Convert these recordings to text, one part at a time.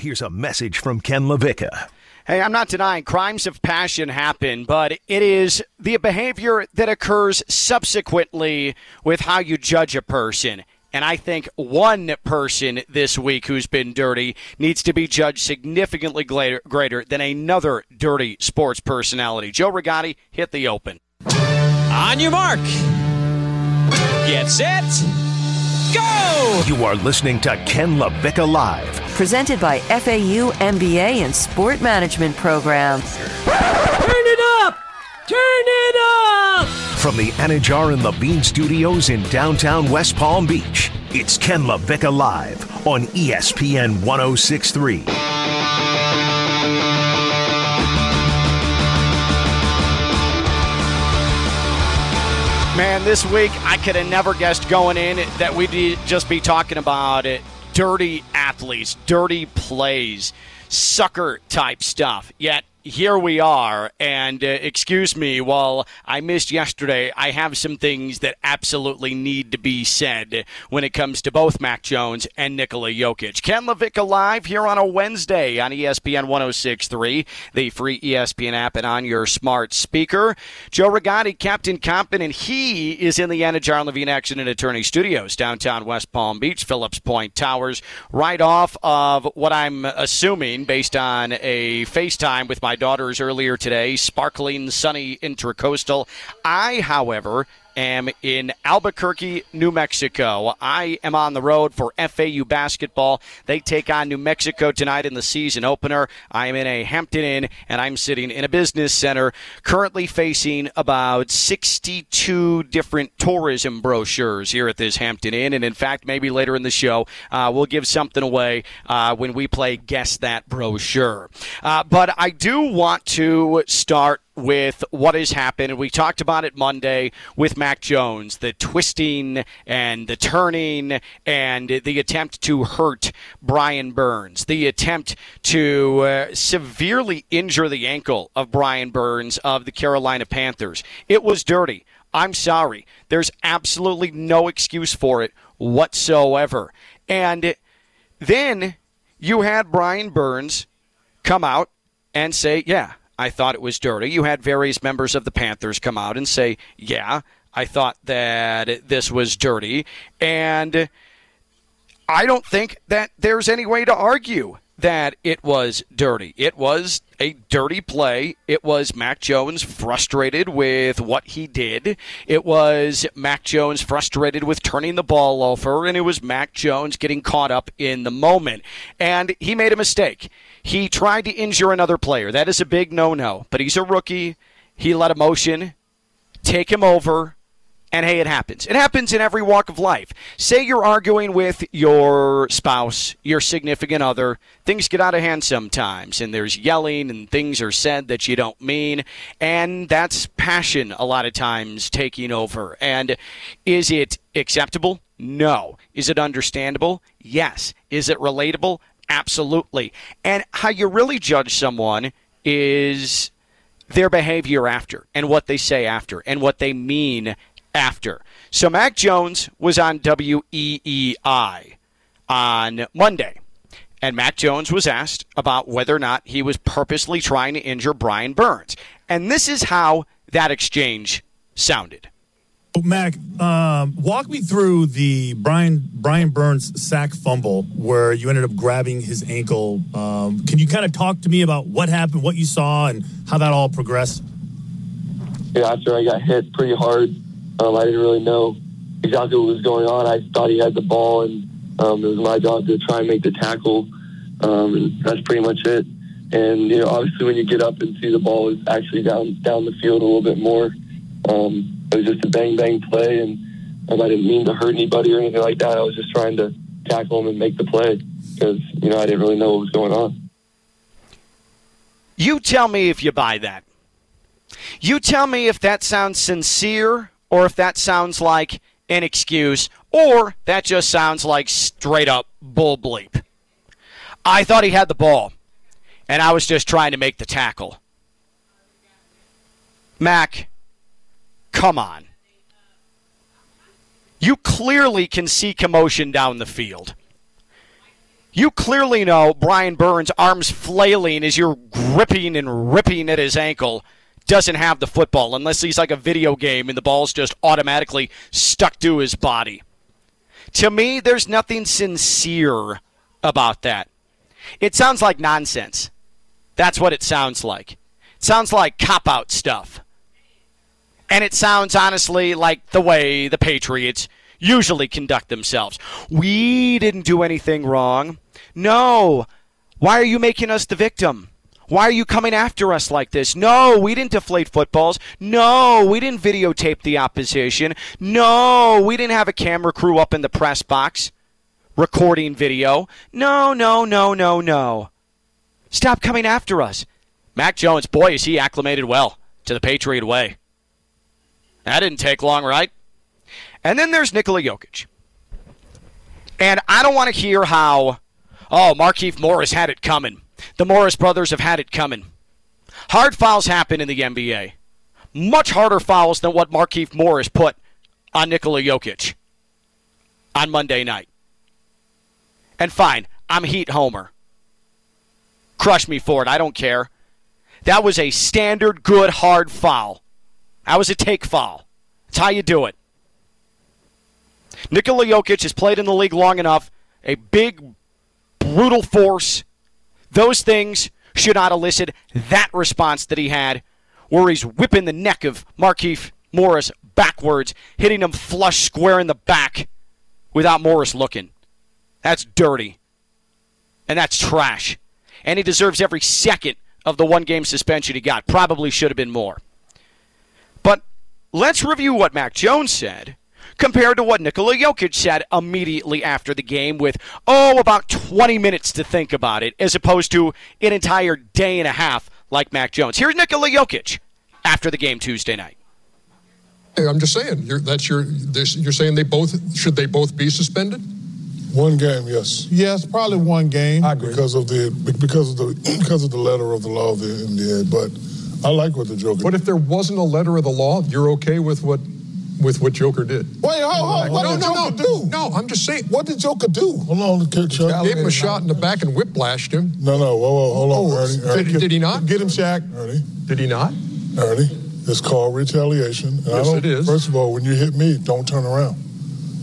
Here's a message from Ken LaVicka. Hey, I'm not denying crimes of passion happen, but it is the behavior that occurs subsequently with how you judge a person. And I think one person this week who's been dirty needs to be judged significantly greater, greater than another dirty sports personality. Joe Rigotti, hit the open. On your mark. Get set. Go! You are listening to Ken LaVicka Live. Presented by FAU MBA and Sport Management Program. Turn it up! Turn it up! From the Anidjar and Levine Studios in downtown West Palm Beach, it's Ken LaVicka Live on ESPN 1063. Man, this week I could have never guessed going in that we'd just be talking about it. Dirty athletes, dirty plays, sucker type stuff. Yet here we are. And uh, excuse me, while I missed yesterday, I have some things that absolutely need to be said when it comes to both Mac Jones and Nikola Jokic. Ken LaVicka live here on a Wednesday on ESPN 1063, the free ESPN app, and on your smart speaker. Joe Rigotti, Captain Compton, and he is in the Anidjar Levine Accident Attorney Studios, downtown West Palm Beach, Phillips Point Towers, right off of what I'm assuming, based on a FaceTime with my daughters earlier today, sparkling, sunny intracoastal. I, however, am in Albuquerque, New Mexico. I am on the road for FAU basketball. They take on New Mexico tonight in the season opener. I am in a Hampton Inn and I'm sitting in a business center currently facing about 62 different tourism brochures here at this Hampton Inn. And in fact, maybe later in the show, uh, we'll give something away uh, when we play Guess That Brochure. Uh, but I do want to start with what has happened. We talked about it Monday with Mac Jones the twisting and the turning and the attempt to hurt Brian Burns, the attempt to uh, severely injure the ankle of Brian Burns of the Carolina Panthers. It was dirty. I'm sorry. There's absolutely no excuse for it whatsoever. And then you had Brian Burns come out and say, yeah, I thought it was dirty. You had various members of the Panthers come out and say, yeah, I thought that this was dirty. And I don't think that there's any way to argue that it was dirty. It was a dirty play. It was Mac Jones frustrated with what he did. It was Mac Jones frustrated with turning the ball over, and it was Mac Jones getting caught up in the moment. And he made a mistake. He tried to injure another player. That is a big no no. But he's a rookie. He let emotion take him over. And hey, it happens. It happens in every walk of life. Say you're arguing with your spouse, your significant other. Things get out of hand sometimes, and there's yelling, and things are said that you don't mean. And that's passion a lot of times taking over. And is it acceptable? No. Is it understandable? Yes. Is it relatable? Absolutely. And how you really judge someone is their behavior after and what they say after and what they mean after. So Mac Jones was on WEEI on Monday. And Mac Jones was asked about whether or not he was purposely trying to injure Brian Burns. And this is how that exchange sounded. Mac, um, walk me through the Brian Brian Burns sack fumble where you ended up grabbing his ankle. Um, can you kind of talk to me about what happened, what you saw, and how that all progressed? Yeah, after I got hit pretty hard, um, I didn't really know exactly what was going on. I thought he had the ball, and um, it was my job to try and make the tackle. Um, and that's pretty much it. And you know, obviously, when you get up and see the ball is actually down down the field a little bit more, um, it was just a bang bang play, and um, I didn't mean to hurt anybody or anything like that. I was just trying to tackle him and make the play because you know I didn't really know what was going on. You tell me if you buy that. You tell me if that sounds sincere or if that sounds like an excuse or that just sounds like straight up bull bleep. I thought he had the ball and I was just trying to make the tackle. Mac, come on. You clearly can see commotion down the field. You clearly know Brian Burns' arms flailing as you're gripping and ripping at his ankle doesn't have the football unless he's like a video game and the ball's just automatically stuck to his body. To me, there's nothing sincere about that. It sounds like nonsense. That's what it sounds like. It sounds like cop out stuff. And it sounds honestly like the way the Patriots usually conduct themselves. We didn't do anything wrong. No. Why are you making us the victim? Why are you coming after us like this? No, we didn't deflate footballs. No, we didn't videotape the opposition. No, we didn't have a camera crew up in the press box recording video. No, no, no, no, no. Stop coming after us. Mac Jones, boy, is he acclimated well to the Patriot way. That didn't take long, right? And then there's Nikola Jokic. And I don't want to hear how, oh, Markieff Morris had it coming. The Morris brothers have had it coming. Hard fouls happen in the NBA. Much harder fouls than what Markieff Morris put on Nikola Jokic on Monday night. And fine, I'm Heat Homer. Crush me for it. I don't care. That was a standard, good, hard foul. That was a take foul. That's how you do it. Nikola Jokic has played in the league long enough. A big, brutal force those things should not elicit that response that he had, where he's whipping the neck of Markieff Morris backwards, hitting him flush square in the back without Morris looking. That's dirty. And that's trash. And he deserves every second of the one game suspension he got. Probably should have been more. But let's review what Mac Jones said compared to what Nikola Jokic said immediately after the game with, oh, about 20 minutes to think about it, as opposed to an entire day and a half like Mac Jones. Here's Nikola Jokic after the game Tuesday night. Hey, I'm just saying, you're, that's your, this, you're saying they both, should they both be suspended? One game, yes. Yes, probably one game. I agree. Because of the because of the because of the letter of the law of the NBA. But I like what the Joker. But if there wasn't a letter of the law, you're okay with what with what Joker did. Wait, hold, hold, what no, did no, Joker no, do? No, I'm just saying. What did Joker do? Hold on, Chuck. Gave him a shot in the back and whiplashed him. No, no, whoa, whoa, hold on, Oh, Ernie. Ernie. did, did he not? Get him, Shaq. Ernie, Did he not? Ernie, it's called retaliation. And I Yes, don't- it is. First of all, when you hit me, don't turn around.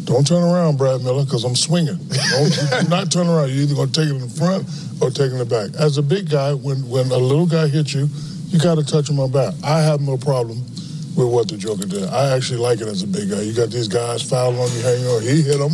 Don't turn around, Brad Miller, because I'm swinging. Don't, do not turn around. You're either going to take it in the front or take it in the back. As a big guy, when, when a little guy hits you, you got to touch him on back. I have no problem with what the Joker did. I actually like it as a big guy. You got these guys fouling on you, hanging on. He hit him.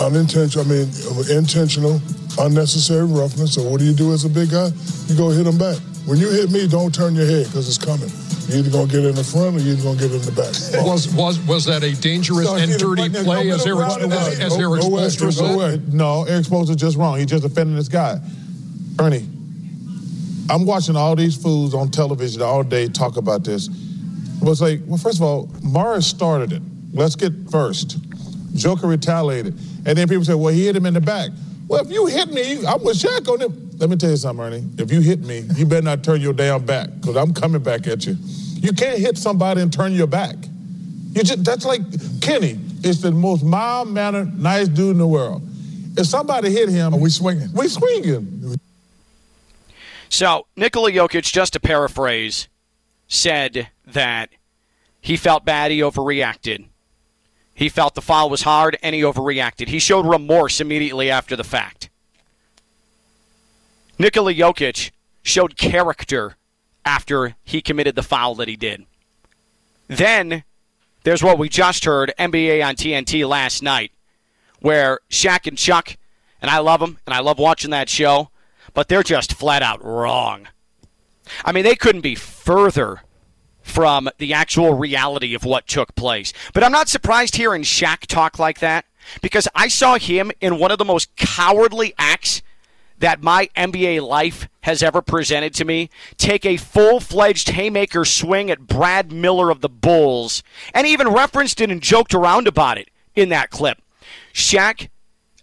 Unintentional, I mean, intentional, unnecessary roughness. So what do you do as a big guy? You go hit him back. When you hit me, don't turn your head because it's coming. You're either going to get in the front or you're either going to get in the back. Was was was that a dangerous So, and dirty point play, no as middle Eric as, as no- Eric no way, Spoelstra no said? way. No, Erik Spoelstra just wrong. He just offending this guy. Ernie, I'm watching all these fools on television all day talk about this. But it's like, well, first of all, Morris started it. Let's get first. Joker retaliated. And then people said, well, he hit him in the back. Well, if you hit me, I'm with Shaq on him. Let me tell you something, Ernie. If you hit me, you better not turn your damn back because I'm coming back at you. You can't hit somebody and turn your back. You just that's like Kenny is the most mild mannered, nice dude in the world. If somebody hit him, Are we swinging? we swinging. So, Nikola Jokic, just to paraphrase, said that he felt bad, he overreacted. He felt the foul was hard, and he overreacted. He showed remorse immediately after the fact. Nikola Jokic showed character after he committed the foul that he did. Then there's what we just heard NBA on TNT last night, where Shaq and Chuck, and I love them, and I love watching that show, but they're just flat out wrong. I mean, they couldn't be further from the actual reality of what took place. But I'm not surprised hearing Shaq talk like that because I saw him in one of the most cowardly acts that my NBA life has ever presented to me take a full fledged haymaker swing at Brad Miller of the Bulls and even referenced it and joked around about it in that clip. Shaq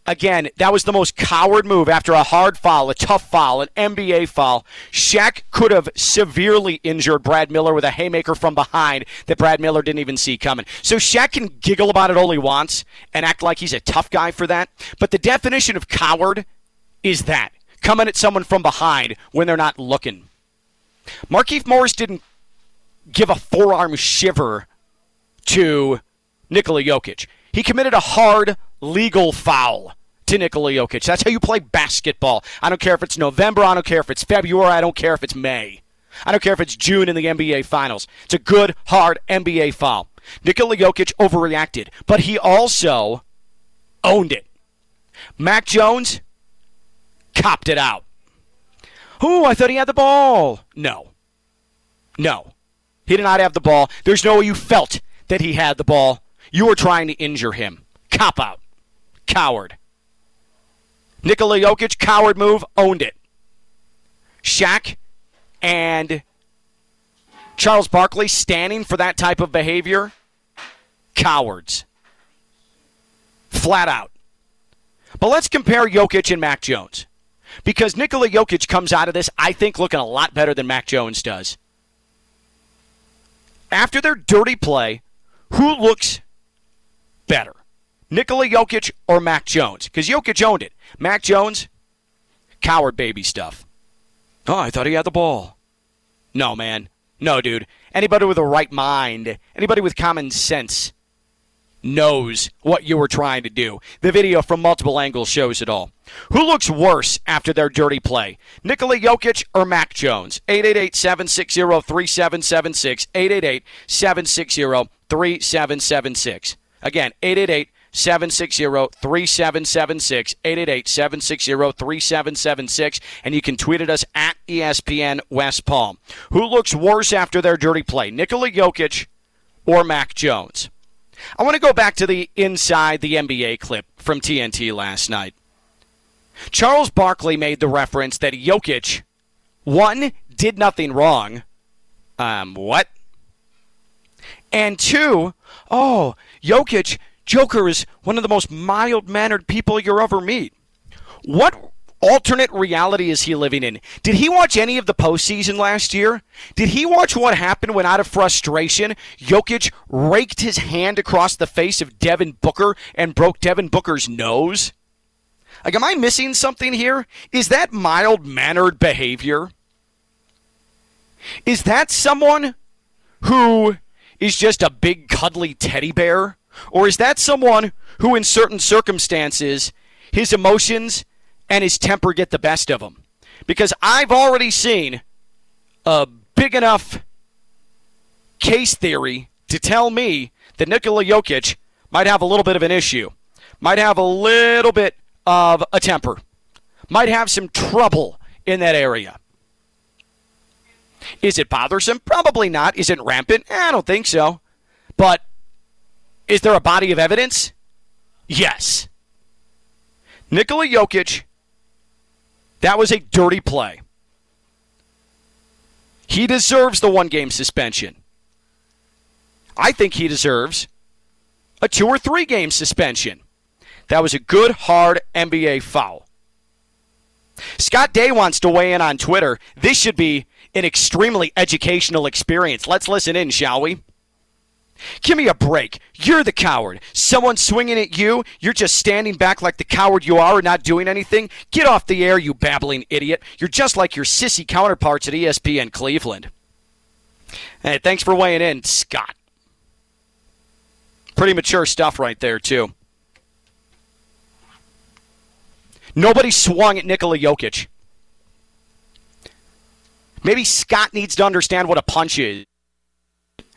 Again, that was the most coward move after a hard foul, a tough foul, an NBA foul. Shaq could have severely injured Brad Miller with a haymaker from behind that Brad Miller didn't even see coming. So Shaq can giggle about it all he wants and act like he's a tough guy for that. But the definition of coward is that? Coming at someone from behind when they're not looking. Markieff Morris didn't give a forearm shiver to Nikola Jokic. He committed a hard legal foul to Nikola Jokic. That's how you play basketball. I don't care if it's November, I don't care if it's February, I don't care if it's May. I don't care if it's June in the NBA Finals. It's a good, hard NBA foul. Nikola Jokic overreacted, but he also owned it. Mac Jones copped it out. Oh, I thought he had the ball. No. No. He did not have the ball. There's no way you felt that he had the ball. You were trying to injure him. Cop out. Coward. Nikola Jokic, coward move, owned it. Shaq and Charles Barkley standing for that type of behavior, cowards. Flat out. But let's compare Jokic and Mac Jones. Because Nikola Jokic comes out of this, I think, looking a lot better than Mac Jones does. After their dirty play, who looks better? Nikola Jokic or Mac Jones? Because Jokic owned it. Mac Jones, coward baby stuff. Oh, I thought he had the ball. No, man. No, dude. Anybody with a right mind, anybody with common sense knows what you were trying to do. The video from multiple angles shows it all. Who looks worse after their dirty play? Nikola Jokic or Mac Jones? 888-760-3776. 888-760-3776. Again, 888 760 3776, 888 760 3776, and you can tweet at us at ESPN West Palm. Who looks worse after their dirty play, Nikola Jokic or Mac Jones? I want to go back to the inside the NBA clip from TNT last night. Charles Barkley made the reference that Jokic, one, did nothing wrong. Um, what? And two, oh, Jokic, Joker is one of the most mild mannered people you'll ever meet. What alternate reality is he living in? Did he watch any of the postseason last year? Did he watch what happened when, out of frustration, Jokic raked his hand across the face of Devin Booker and broke Devin Booker's nose? Like, am I missing something here? Is that mild mannered behavior? Is that someone who is just a big cuddly teddy bear? Or is that someone who, in certain circumstances, his emotions and his temper get the best of him? Because I've already seen a big enough case theory to tell me that Nikola Jokic might have a little bit of an issue, might have a little bit of a temper, might have some trouble in that area. Is it bothersome? Probably not. Is it rampant? Eh, I don't think so. But is there a body of evidence? Yes. Nikola Jokic, that was a dirty play. He deserves the one game suspension. I think he deserves a two or three game suspension. That was a good, hard NBA foul. Scott Day wants to weigh in on Twitter. This should be an extremely educational experience. Let's listen in, shall we? Give me a break. You're the coward. Someone swinging at you, you're just standing back like the coward you are and not doing anything. Get off the air, you babbling idiot. You're just like your sissy counterparts at ESPN Cleveland. Hey, thanks for weighing in, Scott. Pretty mature stuff right there, too. Nobody swung at Nikola Jokic. Maybe Scott needs to understand what a punch is.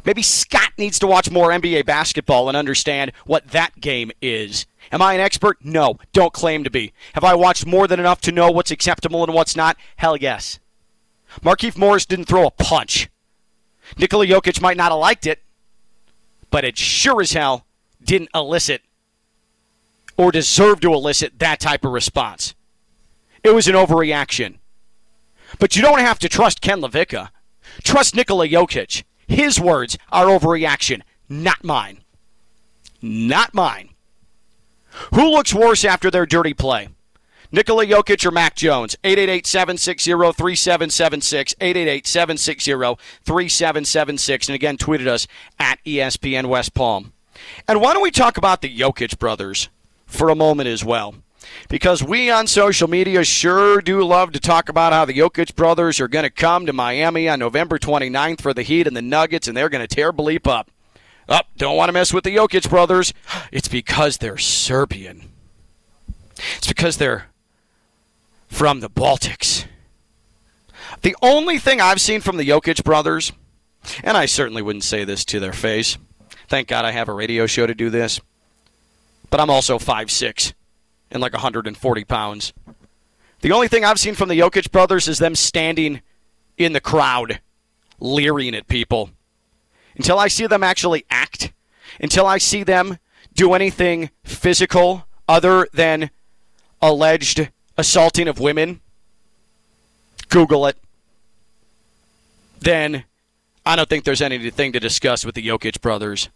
Maybe Scott needs to watch more NBA basketball and understand what that game is. Am I an expert? No, don't claim to be. Have I watched more than enough to know what's acceptable and what's not? Hell yes. Markieff Morris didn't throw a punch. Nikola Jokic might not have liked it, but it sure as hell didn't elicit or deserve to elicit that type of response. It was an overreaction. But you don't have to trust Ken LaVicka. Trust Nikola Jokic. His words are overreaction, not mine. Not mine. Who looks worse after their dirty play? Nikola Jokic or Mac Jones? 888-760-3776, 888-760-3776. And again, tweeted us at ESPN West Palm. And why don't we talk about the Jokic brothers for a moment as well? Because we on social media sure do love to talk about how the Jokic brothers are going to come to Miami on November 29th for the Heat and the Nuggets, and they're going to tear bleep up. Up, oh, don't want to mess with the Jokic brothers. It's because they're Serbian. It's because they're from the Baltics. The only thing I've seen from the Jokic brothers, and I certainly wouldn't say this to their face. Thank God I have a radio show to do this. But I'm also five six and like 140 pounds. The only thing I've seen from the Jokic brothers is them standing in the crowd, leering at people. Until I see them actually act, until I see them do anything physical other than alleged assaulting of women, Google it, then I don't think there's anything to discuss with the Jokic brothers.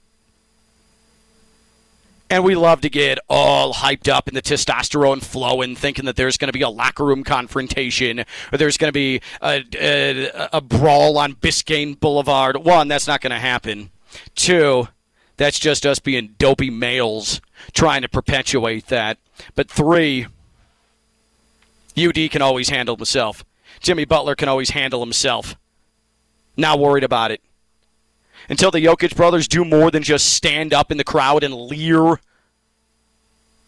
And we love to get all hyped up and the testosterone flowing, thinking that there's going to be a locker room confrontation or there's going to be a, a, a brawl on Biscayne Boulevard. One, that's not going to happen. Two, that's just us being dopey males trying to perpetuate that. But three, UD can always handle himself. Jimmy Butler can always handle himself. Not worried about it until the Jokic brothers do more than just stand up in the crowd and leer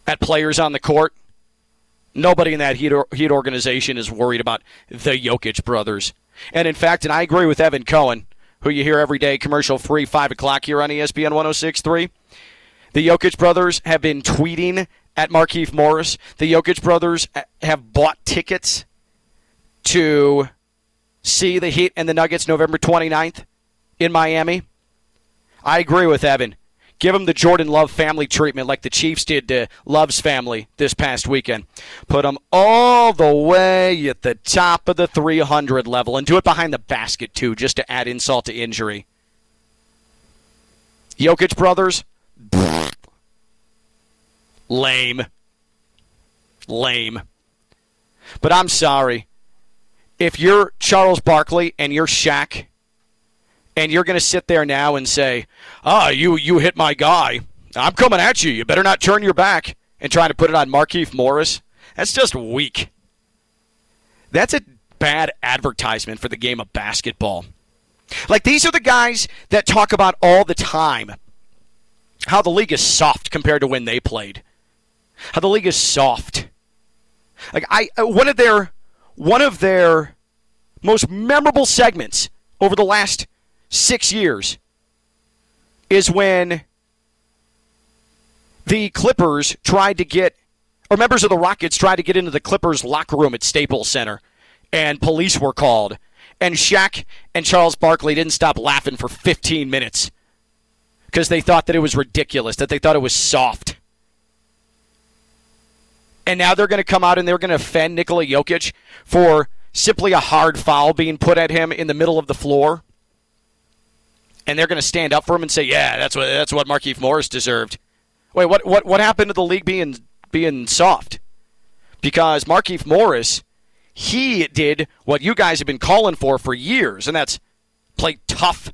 at players on the court. Nobody in that Heat, Heat organization is worried about the Jokic brothers. And in fact, and I agree with Evan Cohen, who you hear every day commercial free, 5 o'clock here on ESPN 1063. The Jokic brothers have been tweeting at Markieff Morris. The Jokic brothers have bought tickets to see the Heat and the Nuggets November 29th in Miami. I agree with Evan. Give them the Jordan Love family treatment like the Chiefs did to Love's family this past weekend. Put them all the way at the top of the 300 level and do it behind the basket, too, just to add insult to injury. Jokic brothers, lame. Lame. But I'm sorry. If you're Charles Barkley and you're Shaq and you're going to sit there now and say, "Ah, you you hit my guy. I'm coming at you. You better not turn your back." And trying to put it on Markieff Morris. That's just weak. That's a bad advertisement for the game of basketball. Like these are the guys that talk about all the time how the league is soft compared to when they played. How the league is soft. Like I uh, one of their one of their most memorable segments over the last six years is when the Clippers tried to get, or members of the Rockets tried to get into the Clippers locker room at Staples Center, and police were called. And Shaq and Charles Barkley didn't stop laughing for 15 minutes because they thought that it was ridiculous, that they thought it was soft. And now they're going to come out and they're going to offend Nikola Jokic for simply a hard foul being put at him in the middle of the floor and they're going to stand up for him and say, "Yeah, that's what that's what Markieff Morris deserved." Wait, what what what happened to the league being being soft? Because Markieff Morris, he did what you guys have been calling for for years, and that's play tough,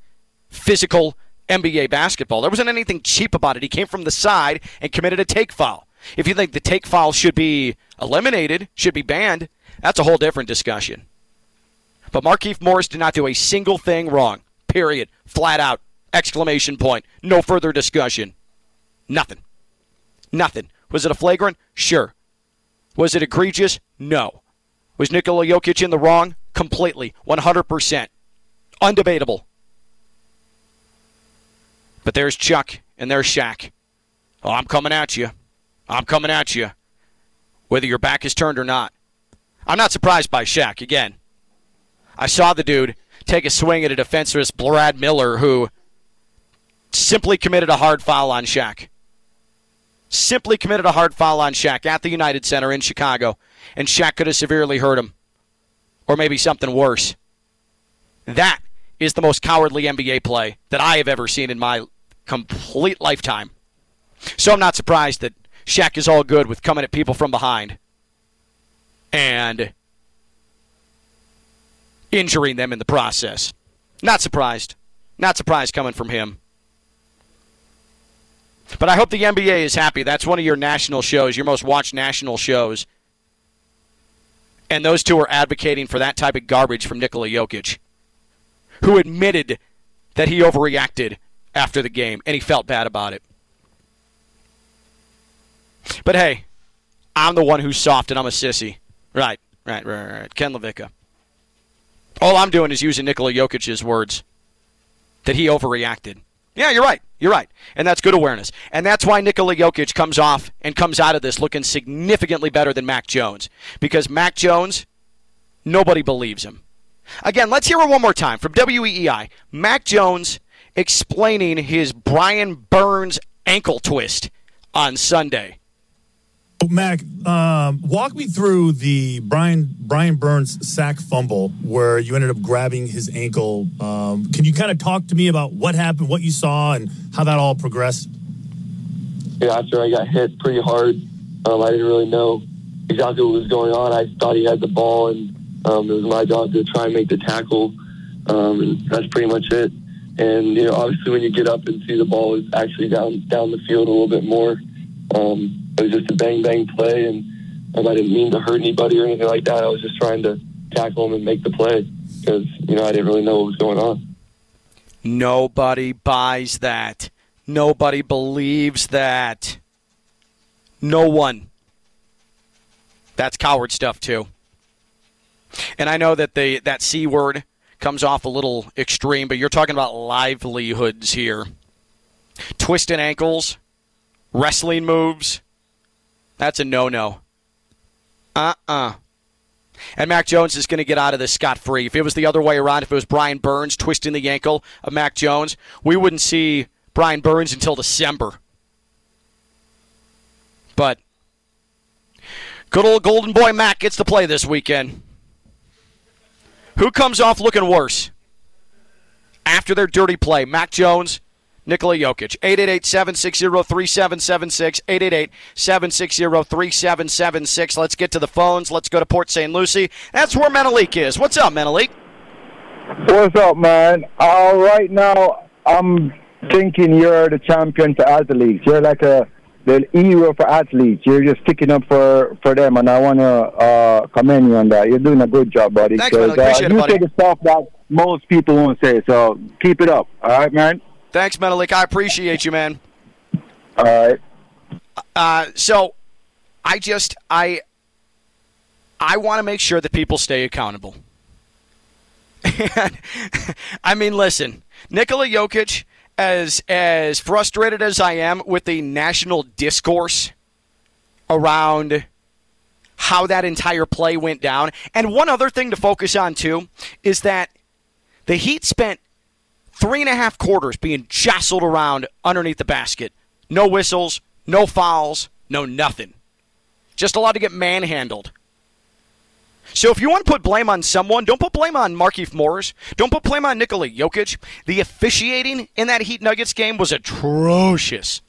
physical NBA basketball. There wasn't anything cheap about it. He came from the side and committed a take foul. If you think the take foul should be eliminated, should be banned, that's a whole different discussion. But Markieff Morris did not do a single thing wrong. Period. Flat out. Exclamation point. No further discussion. Nothing. Nothing. Was it a flagrant? Sure. Was it egregious? No. Was Nikola Jokic in the wrong? Completely. 100%. Undebatable. But there's Chuck and there's Shaq. Oh, I'm coming at you. I'm coming at you. Whether your back is turned or not. I'm not surprised by Shaq. Again, I saw the dude take a swing at a defenseless Brad Miller who simply committed a hard foul on Shaq. Simply committed a hard foul on Shaq at the United Center in Chicago, and Shaq could have severely hurt him. Or maybe something worse. That is the most cowardly NBA play that I have ever seen in my complete lifetime. So I'm not surprised that Shaq is all good with coming at people from behind. And injuring them in the process. Not surprised. Not surprised coming from him. But I hope the NBA is happy. That's one of your national shows, your most watched national shows. And those two are advocating for that type of garbage from Nikola Jokic, who admitted that he overreacted after the game and he felt bad about it. But hey, I'm the one who's soft and I'm a sissy. Right, right, right, right. Ken LaVicka. All I'm doing is using Nikola Jokic's words that he overreacted. Yeah, you're right. You're right. And that's good awareness. And that's why Nikola Jokic comes off and comes out of this looking significantly better than Mac Jones. Because Mac Jones, nobody believes him. Again, let's hear it one more time from WEEI. Mac Jones explaining his Brian Burns ankle twist on Sunday. Mac, um, walk me through the Brian Brian Burns sack fumble where you ended up grabbing his ankle. Um, can you kind of talk to me about what happened, what you saw, and how that all progressed? Yeah, after I got hit pretty hard, um, I didn't really know exactly what was going on. I thought he had the ball, and um, it was my job to try and make the tackle, um, and that's pretty much it. And you know, obviously, when you get up and see the ball is actually down down the field a little bit more. Um, it was just a bang bang play, and I didn't mean to hurt anybody or anything like that. I was just trying to tackle him and make the play because you know I didn't really know what was going on. Nobody buys that. Nobody believes that. No one. That's coward stuff too. And I know that the that c word comes off a little extreme, but you're talking about livelihoods here. Twisted ankles, wrestling moves, that's a no no. Uh uh-uh. uh. And Mac Jones is going to get out of this scot free. If it was the other way around, if it was Brian Burns twisting the ankle of Mac Jones, we wouldn't see Brian Burns until December. But good old Golden Boy Mac gets to play this weekend. Who comes off looking worse after their dirty play? Mac Jones Nikola Jokic. 888-760-3776. 888-760-3776. Let's get to the phones. Let's go to Port St. Lucie. That's where Menelik is. What's up, Menelik? What's up, man? Uh, right now, I'm thinking you're the champion for athletes. You're like a the hero for athletes. You're just sticking up for, for them, and I want to uh, commend you on that. You're doing a good job, buddy. Thanks, man. Appreciate uh, it, buddy. You say the stuff that most people won't say, so keep it up. All right, man? Thanks, Menelik. I appreciate you, man. All right. Uh, so, I just I I want to make sure that people stay accountable. And I mean, listen, Nikola Jokic, as as frustrated as I am with the national discourse around how that entire play went down, and one other thing to focus on too is that the Heat spent Three and a half quarters being jostled around underneath the basket. No whistles, no fouls, no nothing. Just allowed to get manhandled. So if you want to put blame on someone, don't put blame on Markieff Morris. Don't put blame on Nikola Jokic. The officiating in that Heat Nuggets game was atrocious.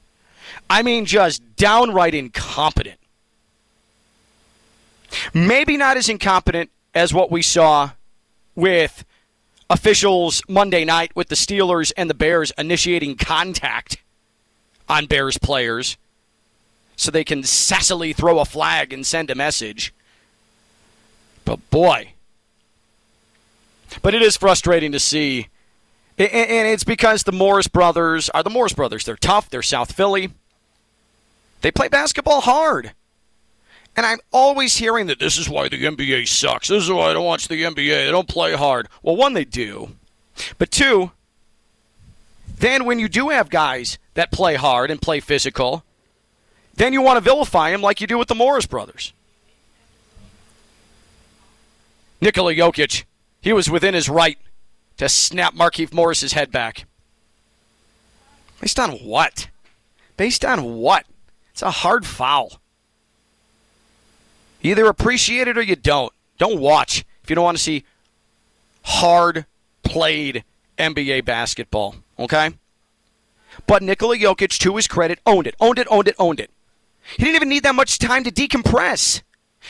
I mean, just downright incompetent. Maybe not as incompetent as what we saw with officials Monday night with the Steelers and the Bears initiating contact on Bears players so they can sassily throw a flag and send a message. But boy, but it is frustrating to see. And it's because the Morris brothers are the Morris brothers. They're tough. They're South Philly. They play basketball hard. And I'm always hearing that this is why the NBA sucks. This is why I don't watch the NBA. They don't play hard. Well, one, they do. But two, then when you do have guys that play hard and play physical, then you want to vilify them like you do with the Morris brothers. Nikola Jokic, he was within his right to snap Markieff Morris's head back. Based on what? Based on what? It's a hard foul. You either appreciate it or you don't. Don't watch if you don't want to see hard played NBA basketball. Okay? But Nikola Jokic, to his credit, owned it, owned it, owned it, owned it. He didn't even need that much time to decompress.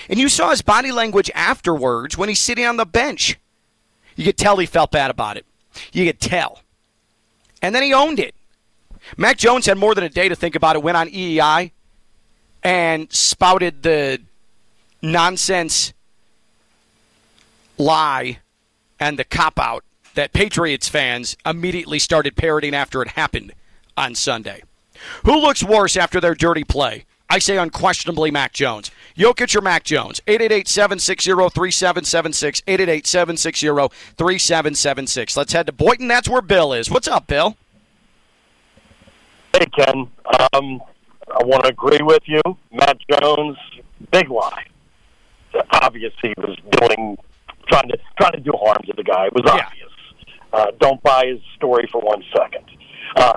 And you saw his body language afterwards when he's sitting on the bench. You could tell he felt bad about it. You could tell. And then he owned it. Mac Jones had more than a day to think about it, went on EEI and spouted the nonsense lie and the cop out that Patriots fans immediately started parroting after it happened on Sunday. Who looks worse after their dirty play? I say unquestionably Mac Jones. Jokic or Mac Jones? 888-760-3776. 888-760-3776. Let's head to Boynton. That's where Bill is. What's up, Bill? Hey, Ken. Um, I want to agree with you. Matt Jones, big lie. Obviously, he was doing trying to trying to do harm to the guy. It was obvious. Uh, don't buy his story for one second. Uh,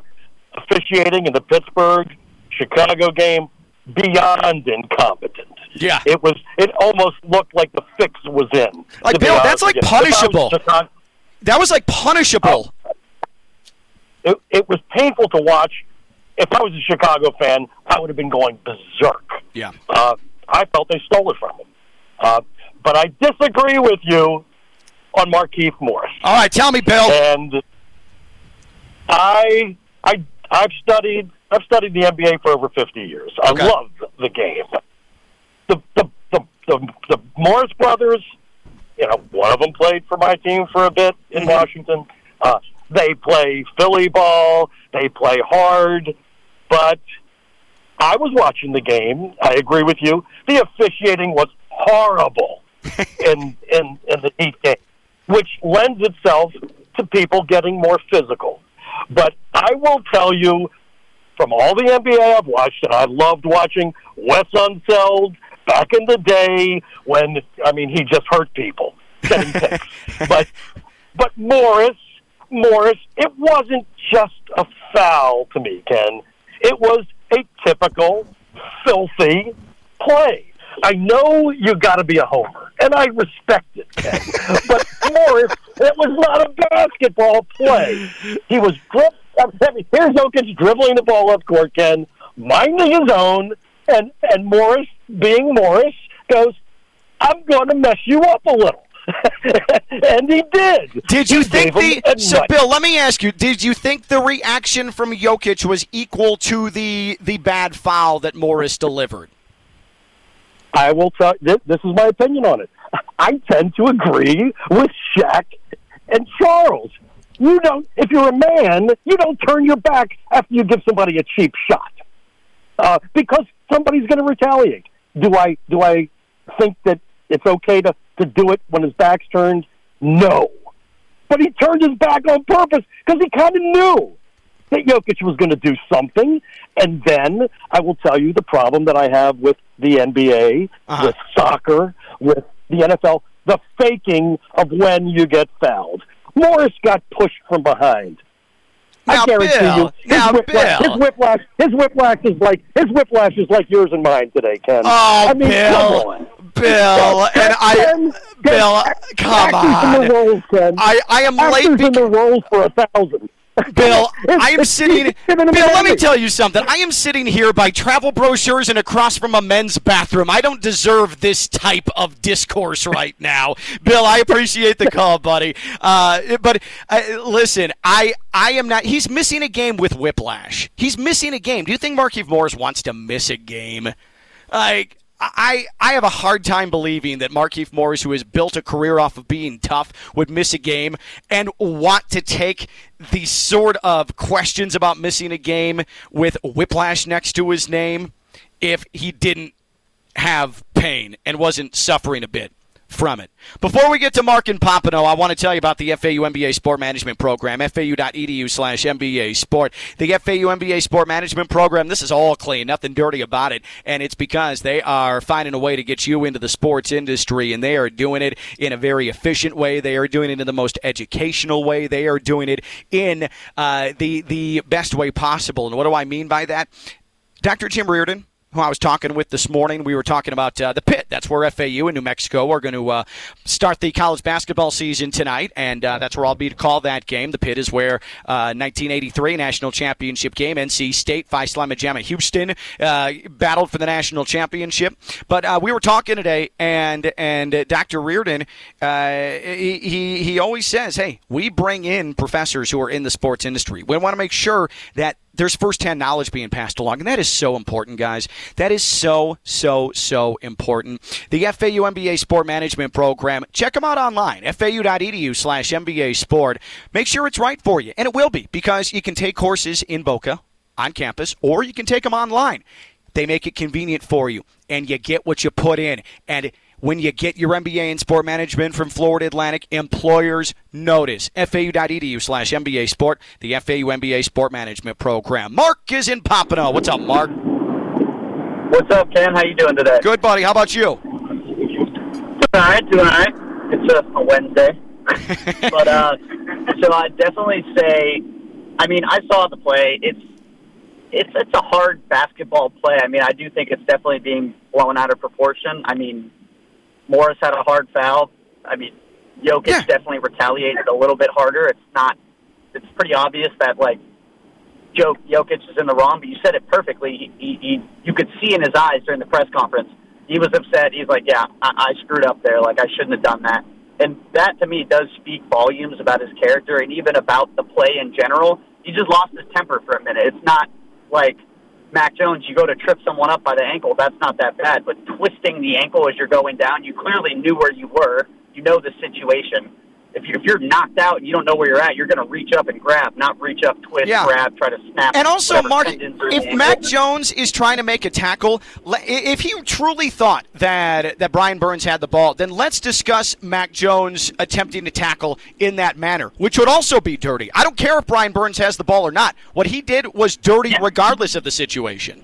officiating in the Pittsburgh Chicago game, beyond incompetent. Yeah, it was. It almost looked like the fix was in. Like Bill, that's like punishable. That was like punishable. Uh, it, it was painful to watch. If I was a Chicago fan, I would have been going berserk. Yeah. Uh, I felt they stole it from him. Uh, but I disagree with you on Markieff Morris. All right, tell me, Bill. And I, I, I've studied, I've studied the NBA for over fifty years. Okay. I love the game. The, the the the the Morris brothers, you know, one of them played for my team for a bit in Mm-hmm. Washington. Uh, they play Philly ball. They play hard, but I was watching the game. I agree with you. The officiating was horrible in in in the Heat game, which lends itself to people getting more physical. But I will tell you, from all the NBA I've watched, and I loved watching Wes Unseld back in the day when I mean he just hurt people setting picks. but but Morris, Morris, it wasn't just a foul to me, Ken. It was a typical filthy play. I know you got to be a homer, and I respect it, Ken. but Morris, it was not a basketball play. He was dri- I mean, here's Jokic dribbling the ball up court, Ken, minding his own, and and Morris, being Morris, goes, "I'm going to mess you up a little." and he did. Did you He think the so. Bill? Let me ask you: Did you think the reaction from Jokic was equal to the the bad foul that Morris delivered? I will tell. This, this is my opinion on it. I tend to agree with Shaq and Charles. You don't. If you're a man, you don't turn your back after you give somebody a cheap shot, uh, because somebody's going to retaliate. Do I? Do I think that it's okay to to do it when his back's turned? No, but he turned his back on purpose because he kind of knew that Jokic was going to do something. And then I will tell you the problem that I have with the NBA, uh-huh. with soccer, with the NFL, the faking of when you get fouled. Morris got pushed from behind. Now, I guarantee Bill, you, his, now, whiplash, Bill. his whiplash, his whiplash is like his whiplash is like yours and mine today, Ken. Oh, I mean, Bill, come on. Bill, and I, Ken, Bill, come actors in the on. roles, Ken. I, I am late. Actors in the roles for a thousand. Bill, I am sitting. Bill, let me tell you something. I am sitting here by travel brochures and across from a men's bathroom. I don't deserve this type of discourse right now. Bill, I appreciate the call, buddy. Uh, but uh, listen, I I am not. He's missing a game with whiplash. He's missing a game. Do you think Markieff Morris wants to miss a game? Like. I, I have a hard time believing that Markieff Morris, who has built a career off of being tough, would miss a game and want to take the sort of questions about missing a game with whiplash next to his name if he didn't have pain and wasn't suffering a bit from it. Before we get to Mark and Pompano, I want to tell you about the FAU MBA Sport Management Program, fau.edu slash MBA Sport. The FAU MBA Sport Management Program, this is all clean, nothing dirty about it, and it's because they are finding a way to get you into the sports industry, and they are doing it in a very efficient way. They are doing it in the most educational way. They are doing it in uh, the, the best way possible. And what do I mean by that? Dr. Jim Reardon, who I was talking with this morning. We were talking about uh, the pit. That's where FAU and New Mexico are going to uh, start the college basketball season tonight, and uh, that's where I'll be to call that game. The pit is where uh, 1983 national championship game, NC State, Phi Slama Jama Houston uh, battled for the national championship. But uh, we were talking today, and and uh, Dr. Reardon, uh, he he always says, "Hey, we bring in professors who are in the sports industry. We want to make sure that." There's firsthand knowledge being passed along, and that is so important, guys. That is so, so, so important. The FAU MBA Sport Management Program, check them out online, fau.edu slash MBA Sport. Make sure it's right for you, and it will be because you can take courses in Boca on campus, or you can take them online. They make it convenient for you, and you get what you put in. And when you get your MBA in sport management from Florida Atlantic, employers notice. FAU.edu slash MBA Sport, the FAU MBA Sport Management Program. Mark is in Pompano. What's up, Mark? What's up, Ken? How you doing today? Good, buddy. How about you? Doing all right, doing all right. It's a, a Wednesday. but, uh, so I'd definitely say, I mean, I saw the play. It's it's it's a hard basketball play. I mean, I do think it's definitely being blown out of proportion. I mean, Morris had a hard foul. I mean, Jokic yeah. definitely retaliated a little bit harder. It's not. It's pretty obvious that like Joe Jokic is in the wrong, but you said it perfectly. He, he, he you could see in his eyes during the press conference. He was upset. He's like, "Yeah, I, I screwed up there. Like I shouldn't have done that." And that to me does speak volumes about his character and even about the play in general. He just lost his temper for a minute. It's not like Mac Jones, you go to trip someone up by the ankle, that's not that bad. But twisting the ankle as you're going down, you clearly knew where you were. You know the situation. If, you, if you're knocked out and you don't know where you're at, you're going to reach up and grab, not reach up, twist, yeah. grab, try to snap. And also, Mark, if Mac Jones is trying to make a tackle, if he truly thought that that Brian Burns had the ball, then let's discuss Mac Jones attempting to tackle in that manner, which would also be dirty. I don't care if Brian Burns has the ball or not. What he did was dirty, yeah. regardless of the situation.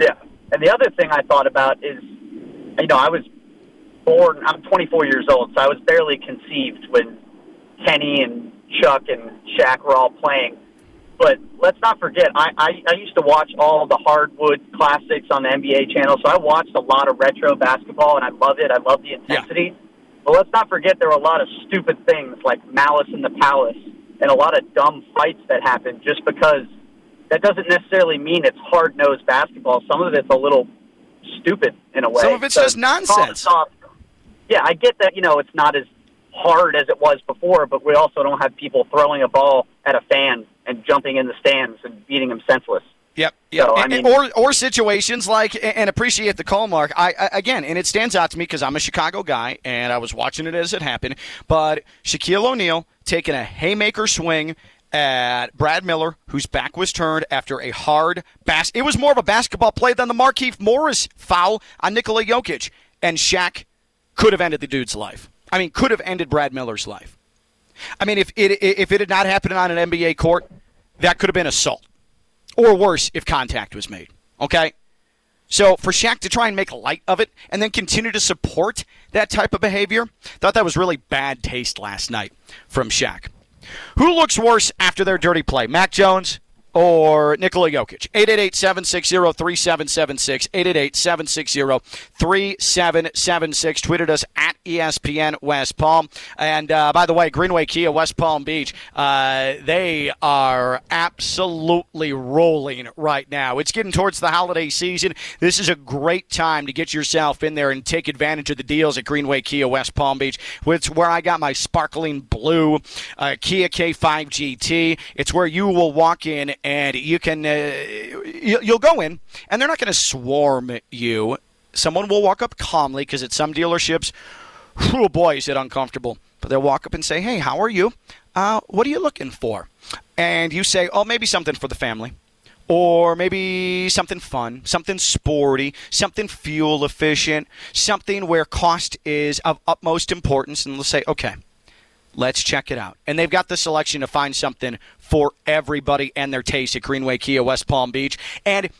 Yeah, and the other thing I thought about is, you know, I was born. I'm 24 years old, so I was barely conceived when Kenny and Chuck and Shaq were all playing. But let's not forget, I, I, I used to watch all the hardwood classics on the NBA channel, so I watched a lot of retro basketball, and I love it. I love the intensity. Yeah. But let's not forget there were a lot of stupid things like Malice in the Palace and a lot of dumb fights that happened just because that doesn't necessarily mean it's hard nosed basketball. Some of it's a little stupid in a way. Some of it's so just nonsense. Off, yeah, I get that. You know, it's not as hard as it was before, but we also don't have people throwing a ball at a fan and jumping in the stands and beating them senseless. Yep. yep. So, I mean, or or situations like and appreciate the call, Mark. I, I again, and it stands out to me because I'm a Chicago guy and I was watching it as it happened. But Shaquille O'Neal taking a haymaker swing at Brad Miller, whose back was turned after a hard bas. It was more of a basketball play than the Markieff Morris foul on Nikola Jokic, and Shaq could have ended the dude's life. I mean, could have ended Brad Miller's life. I mean, if it if it had not happened on an NBA court, that could have been assault, or worse, if contact was made. Okay. So for Shaq to try and make light of it and then continue to support that type of behavior, thought that was really bad taste last night from Shaq. Who looks worse after their dirty play, Mac Jones or Nikola Jokic. 888-760-3776. 888-760-3776. Tweeted us at ESPN West Palm. And uh, by the way, Greenway Kia West Palm Beach, uh, they are absolutely rolling right now. It's getting towards the holiday season. This is a great time to get yourself in there and take advantage of the deals at Greenway Kia West Palm Beach. It's where I got my sparkling blue uh, Kia K5 GT. It's where you will walk in and you can uh, you'll go in, and they're not going to swarm you. Someone will walk up calmly because at some dealerships, oh boy, is it uncomfortable. But they'll walk up and say, "Hey, how are you? Uh, what are you looking for?" And you say, "Oh, maybe something for the family." or maybe something fun, something sporty, something fuel efficient, something where cost is of utmost importance. And they'll say, okay, Let's check it out. And they've got the selection to find something for everybody and their taste at Greenway Kia West Palm Beach. And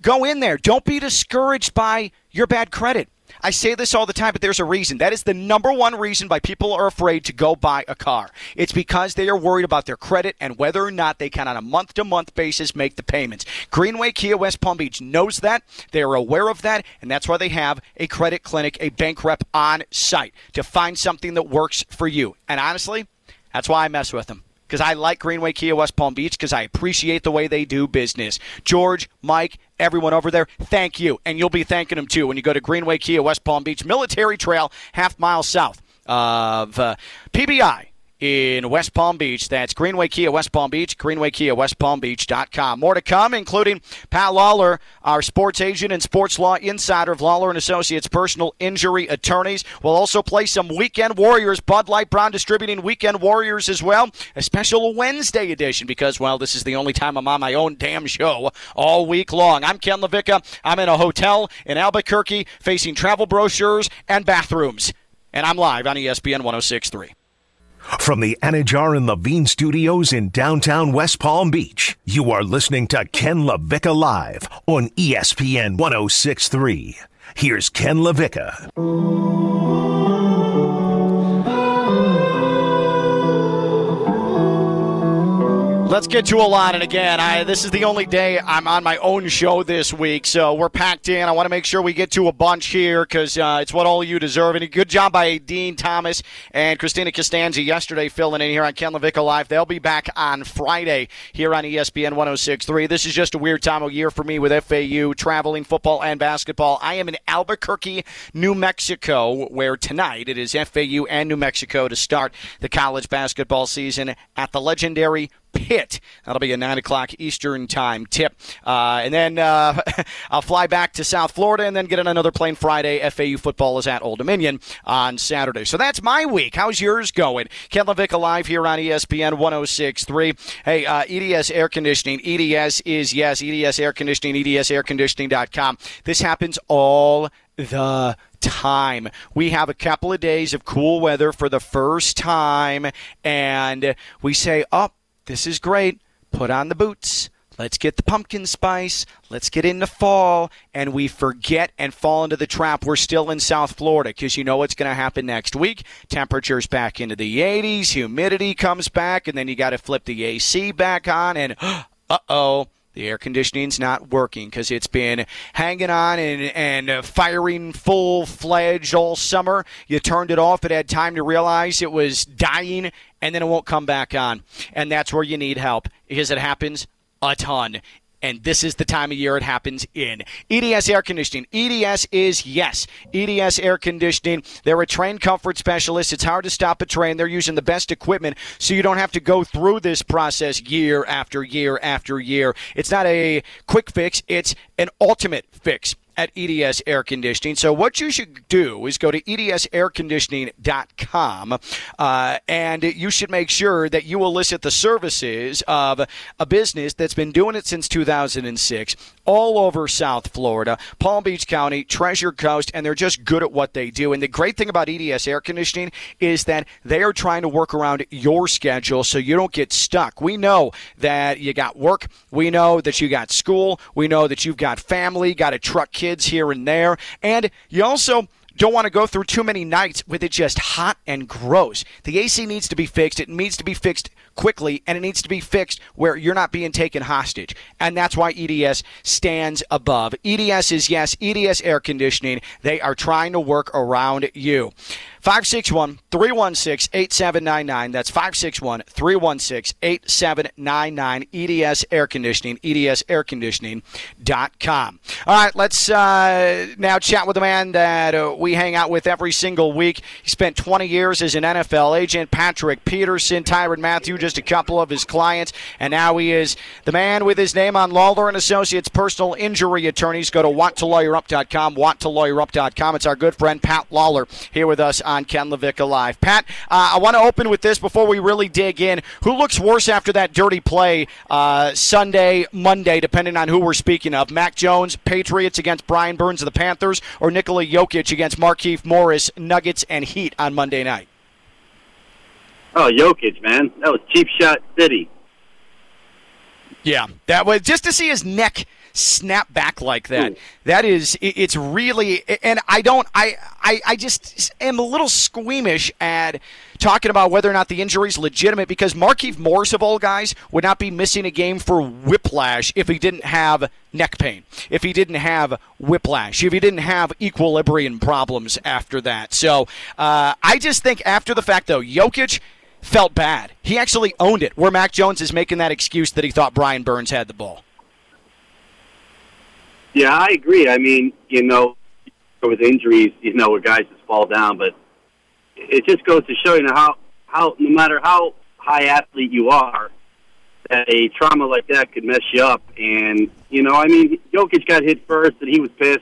go in there. Don't be discouraged by your bad credit. I say this all the time, but there's a reason. That is the number one reason why people are afraid to go buy a car. It's because they are worried about their credit and whether or not they can, on a month to month basis, make the payments. Greenway Kia West Palm Beach knows that. They are aware of that, and that's why they have a credit clinic, a bank rep on site to find something that works for you. And honestly, that's why I mess with them because I like Greenway Kia West Palm Beach because I appreciate the way they do business. George, Mike, everyone over there, thank you. And you'll be thanking them too when you go to Greenway Kia West Palm Beach, Military Trail, half mile south of uh, PBI in West Palm Beach. That's Greenway Kia West Palm Beach, Greenway Kia West Palm Beach.com. More to come, including Pat Lawlor, our sports agent and sports law insider of Lawlor and Associates personal injury attorneys. We'll also play some Weekend Warriors, Bud Light Brown distributing Weekend Warriors as well. A special Wednesday edition because, well, this is the only time I'm on my own damn show all week long. I'm Ken LaVicka. I'm in a hotel in Albuquerque facing travel brochures and bathrooms. And I'm live on ESPN 1063. From the Anidjar and Levine studios in downtown West Palm Beach, you are listening to Ken LaVicka Live on ESPN 1063. Here's Ken LaVicka. Let's get to a lot. And again, I, this is the only day I'm on my own show this week, so we're packed in. I want to make sure we get to a bunch here because uh, it's what all of you deserve. And a good job by Dean Thomas and Christina Costanza yesterday filling in here on Ken LaVicka Live. They'll be back on Friday here on ESPN 106.3. This is just a weird time of year for me with FAU, traveling football and basketball. I am in Albuquerque, New Mexico, where tonight it is FAU and New Mexico to start the college basketball season at the legendary Pit. That'll be a 9 o'clock Eastern time tip. Uh, and then uh, I'll fly back to South Florida and then get on another plane Friday. FAU football is at Old Dominion on Saturday. So that's my week. How's yours going? Ken LaVicka live here on ESPN 1063. Hey, uh, EDS Air Conditioning. EDS is, yes, EDS Air Conditioning, EDSAirconditioning.com. This happens all the time. We have a couple of days of cool weather for the first time, and we say, up. Oh, this is great. Put on the boots. Let's get the pumpkin spice. Let's get into fall. And we forget and fall into the trap. We're still in South Florida because you know what's going to happen next week. Temperatures back into the 80s. Humidity comes back. And then you got to flip the AC back on. And uh oh. The air conditioning's not working because it's been hanging on and, and uh, firing full fledged all summer. You turned it off. It had time to realize it was dying and then it won't come back on. And that's where you need help because it happens a ton and this is the time of year it happens in. EDS Air Conditioning. EDS is, yes, EDS Air Conditioning. They're a Trane comfort specialist. It's hard to stop a train. They're using the best equipment so you don't have to go through this process year after year after year. It's not a quick fix, it's an ultimate fix at EDS Air Conditioning. So what you should do is go to edsairconditioning.com uh, and you should make sure that you elicit the services of a business that's been doing it since 2006 all over South Florida, Palm Beach County, Treasure Coast, and they're just good at what they do. And the great thing about EDS Air Conditioning is that they are trying to work around your schedule so you don't get stuck. We know that you got work, we know that you got school, we know that you've got family, got a truck kids here and there. And you also don't want to go through too many nights with it just hot and gross. The AC needs to be fixed. It needs to be fixed quickly, and it needs to be fixed where you're not being taken hostage. And that's why EDS stands above. EDS is, yes, EDS air conditioning. They are trying to work around you. 561 316 8799. That's 561 316 8799. EDS Air Conditioning, edsairconditioning.com. All right, let's uh, now chat with a man that uh, we hang out with every single week. He spent 20 years as an NFL agent, Patrick Peterson, Tyrann Mathieu, just a couple of his clients, and now he is the man with his name on Lawlor and Associates personal injury attorneys. Go to wanttolawyerup.com, wanttolawyerup.com. It's our good friend Pat Lawlor here with us on Ken LaVicka Live. Pat, uh, I want to open with this before we really dig in. Who looks worse after that dirty play uh, Sunday, Monday, depending on who we're speaking of? Mac Jones, Patriots against Brian Burns of the Panthers, or Nikola Jokic against Markieff Morris, Nuggets and Heat on Monday night? Oh, Jokic, man. That was cheap shot city. Yeah, that was just to see his neck snap back like that. Ooh. That is, it's really, and I don't, I, I, I just am a little squeamish at talking about whether or not the injury is legitimate because Markieff Morris, of all guys, would not be missing a game for whiplash if he didn't have neck pain, if he didn't have whiplash, if he didn't have equilibrium problems after that. So uh, I just think after the fact, though, Jokic felt bad. He actually owned it, where Mac Jones is making that excuse that he thought Brian Burns had the ball. Yeah, I agree. I mean, you know, with injuries, you know, where guys just fall down, but it just goes to show you know how how no matter how high athlete you are, that a trauma like that could mess you up. And you know, I mean, Jokic got hit first, and he was pissed,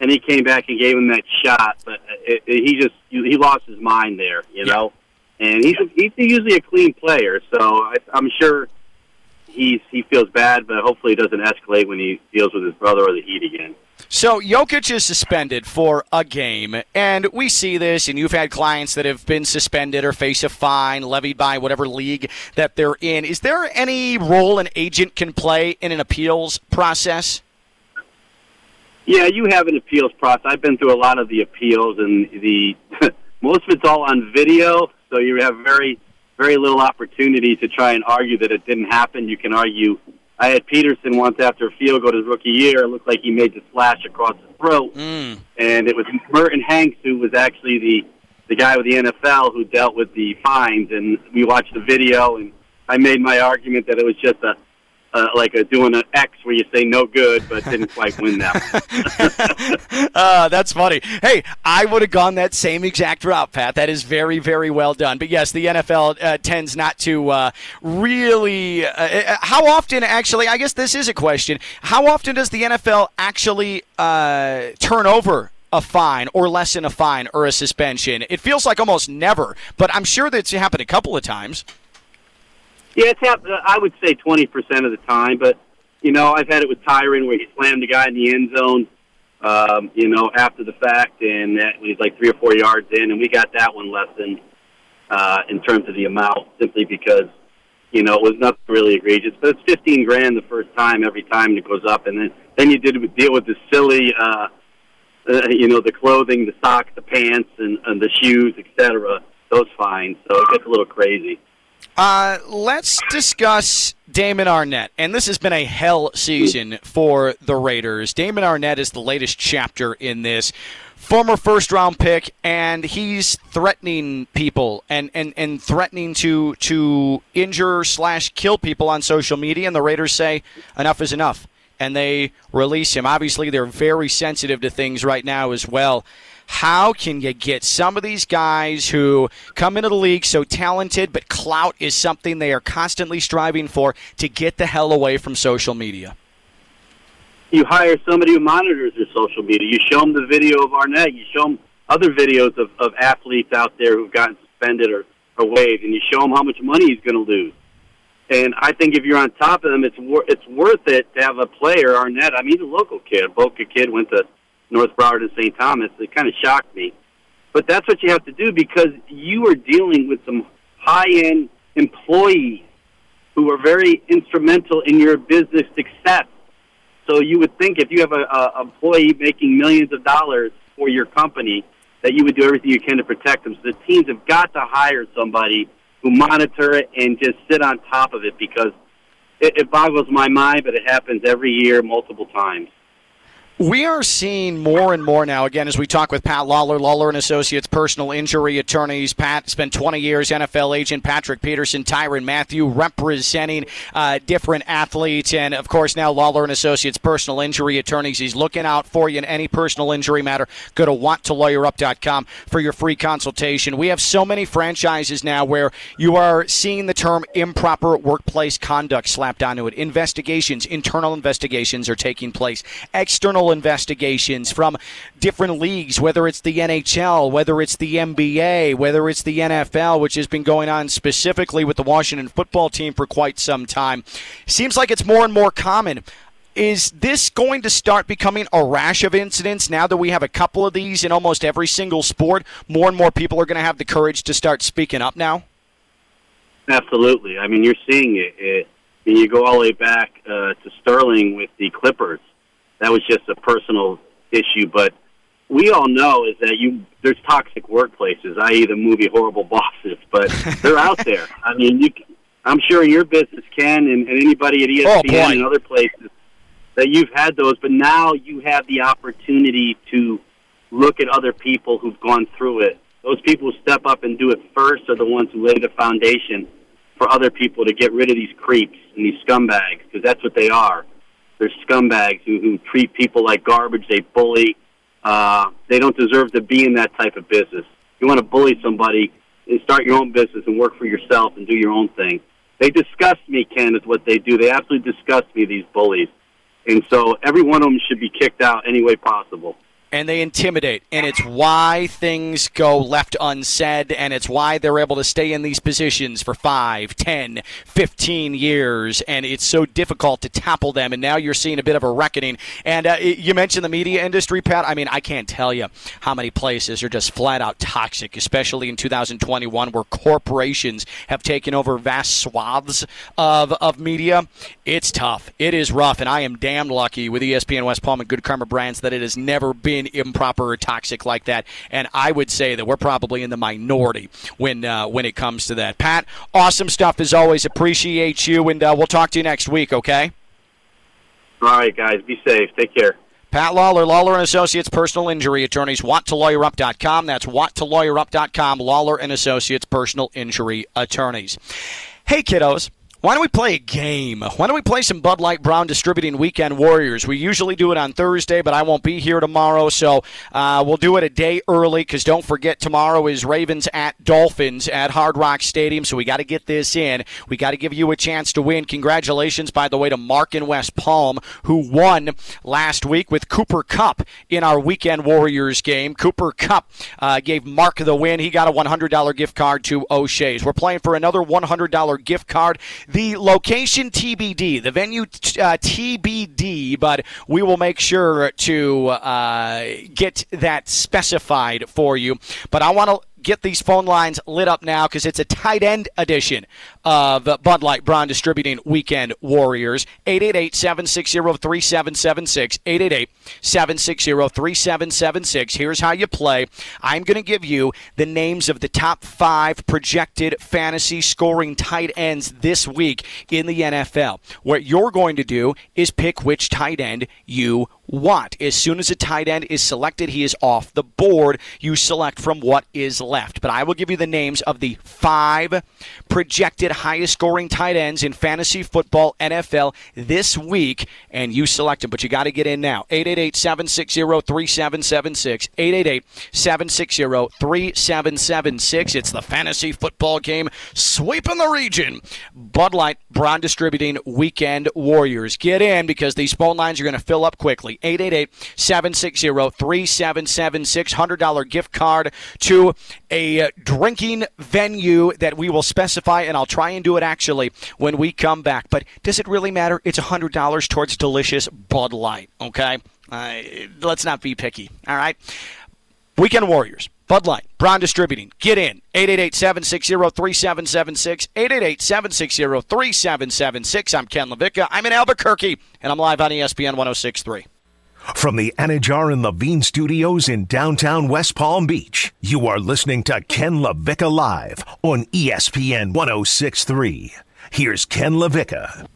and he came back and gave him that shot, but it, it, he just he lost his mind there, you know. And he's he's usually a clean player, so I, I'm sure he's he feels bad, but hopefully it doesn't escalate when he deals with his brother or the Heat again. So Jokic is suspended for a game, and we see this, and you've had clients that have been suspended or face a fine levied by whatever league that they're in. Is there any role an agent can play in an appeals process? Yeah, you have an appeals process. I've been through a lot of the appeals, and the most of it's all on video, so you have very very little opportunity to try and argue that it didn't happen. You can argue. I had Peterson once after a field goal his rookie year. It looked like he made the slash across his throat, mm. and it was Merton Hanks who was actually the the guy with the NFL who dealt with the fines. And we watched the video, and I made my argument that it was just a uh, like a doing an X where you say no good, but didn't quite win that. uh, that's funny. Hey, I would have gone that same exact route, Pat. That is very, very well done. But yes, the NFL uh, tends not to uh, really. Uh, uh, how often, actually? I guess this is a question. How often does the NFL actually turn over a fine or lessen a fine or a suspension? It feels like almost never, but I'm sure that's happened a couple of times. Yeah, it's happened. I would say twenty percent of the time, but you know, I've had it with Tyrann where he slammed the guy in the end zone. Um, you know, after the fact, and that he's like three or four yards in, and we got that one lessened uh, in terms of the amount, simply because you know it was nothing really egregious. But it's fifteen grand the first time, every time it goes up, and then then you did deal with the silly, uh, uh, you know, the clothing, the socks, the pants, and, and the shoes, etc. Those fines, so it gets a little crazy. Uh, let's discuss Damon Arnette. And this has been a hell season for the Raiders. Damon Arnette is the latest chapter in this. Former first round pick, and he's threatening people and, and, and threatening to to injure slash kill people on social media. And the Raiders say enough is enough, and they release him. Obviously, they're very sensitive to things right now as well. How can you get some of these guys who come into the league so talented, but clout is something they are constantly striving for to get the hell away from social media? You hire somebody who monitors your social media. You show them the video of Arnette. You show them other videos of, of athletes out there who've gotten suspended or, or waived, and you show them how much money he's going to lose. And I think if you're on top of them, it's wor- it's worth it to have a player, Arnette. I mean, a local kid, a Boca kid, went to North Broward and St. Thomas. It kind of shocked me. But that's what you have to do because you are dealing with some high end employees who are very instrumental in your business success. So you would think if you have a, employee making millions of dollars for your company, that you would do everything you can to protect them. So the teams have got to hire somebody who monitor it and just sit on top of it because it, it boggles my mind, but it happens every year, multiple times. We are seeing more and more now, again, as we talk with Pat Lawlor, Lawlor and Associates personal injury attorneys. Pat spent 20 years NFL agent, Patrick Peterson, Tyrann Mathieu, representing uh, different athletes. And, of course, now Lawlor and Associates personal injury attorneys. He's looking out for you in any personal injury matter. Go to wanttolawyerup.com for your free consultation. We have so many franchises now where you are seeing the term improper workplace conduct slapped onto it. Investigations, internal investigations are taking place. External investigations from different leagues, whether it's the NHL, whether it's the NBA, whether it's the NFL, which has been going on specifically with the Washington football team for quite some time. Seems like it's more and more common. Is this going to start becoming a rash of incidents now that we have a couple of these in almost every single sport? More and more people are going to have the courage to start speaking up now? Absolutely. I mean, you're seeing it. it and you go all the way back uh, to Sterling with the Clippers that was just a personal issue. But we all know is that you there's toxic workplaces, i.e., the movie Horrible Bosses, but they're out there. I mean, you, I'm sure your business can, and, and anybody at ESPN oh, and other places that you've had those. But now you have the opportunity to look at other people who've gone through it. Those people who step up and do it first are the ones who lay the foundation for other people to get rid of these creeps and these scumbags, because that's what they are. They're scumbags who, who treat people like garbage. They bully. Uh, they don't deserve to be in that type of business. You want to bully somebody, and start your own business and work for yourself and do your own thing. They disgust me, Ken, is what they do. They absolutely disgust me, these bullies. And so every one of them should be kicked out any way possible and they intimidate. And it's why things go left unsaid, and it's why they're able to stay in these positions for 5, 10, 15 years. And it's so difficult to topple them. And now you're seeing a bit of a reckoning. And uh, you mentioned the media industry, Pat. I mean, I can't tell you how many places are just flat out toxic, especially in 2021, where corporations have taken over vast swaths of, of media. It's tough. It is rough. And I am damn lucky with ESPN West Palm and Good Karma Brands that it has never been improper or toxic like that. And I would say that we're probably in the minority when uh, when it comes to that. Pat, awesome stuff as always. Appreciate you, and uh, we'll talk to you next week. Okay. All right, guys. Be safe. Take care. Pat Lawlor, Lawlor and Associates Personal Injury Attorneys, WantToLawyerUp.com. That's WantToLawyerUp.com. Lawlor and Associates Personal Injury Attorneys. Hey, kiddos. Why don't we play a game? Why don't we play some Bud Light Brown Distributing Weekend Warriors? We usually do it on Thursday, but I won't be here tomorrow, so uh, we'll do it a day early because don't forget, tomorrow is Ravens at Dolphins at Hard Rock Stadium, so we got to get this in. We got to give you a chance to win. Congratulations, by the way, to Mark in West Palm, who won last week with Cooper Kupp in our Weekend Warriors game. Cooper Kupp uh, gave Mark the win. He got a $100 gift card to O'Shea's. We're playing for another $100 gift card. The location TBD, the venue uh, TBD, but we will make sure to uh, get that specified for you. But I want to get these phone lines lit up now because it's a tight end edition of Bud Light Brown Distributing Weekend Warriors. 888 760 3776. 888 760 3776. Here's how you play. I'm going to give you the names of the top five projected fantasy scoring tight ends this week in the NFL. What you're going to do is pick which tight end you want. As soon as a tight end is selected, he is off the board. You select from what is left. But I will give you the names of the five projected highest scoring tight ends in fantasy football NFL this week, and you select them. But you got to get in now. 888 760 3776. 888 760 3776. It's the fantasy football game sweeping the region. Bud Light, Brown Distributing, Weekend Warriors. Get in because these phone lines are going to fill up quickly. 888 760 3776. $100 gift card to a drinking venue that we will specify, and I'll try and do it actually when we come back. But does it really matter? It's $100 towards delicious Bud Light, okay? Uh, let's not be picky, all right? Weekend Warriors. Bud Light, Brown Distributing. Get in. 888-760-3776. 888-760-3776. I'm Ken LaVicka. I'm in Albuquerque, and I'm live on ESPN 1063. From the Anidjar and Levine Studios in downtown West Palm Beach, you are listening to Ken LaVicka Live on ESPN 1063. Here's Ken LaVicka.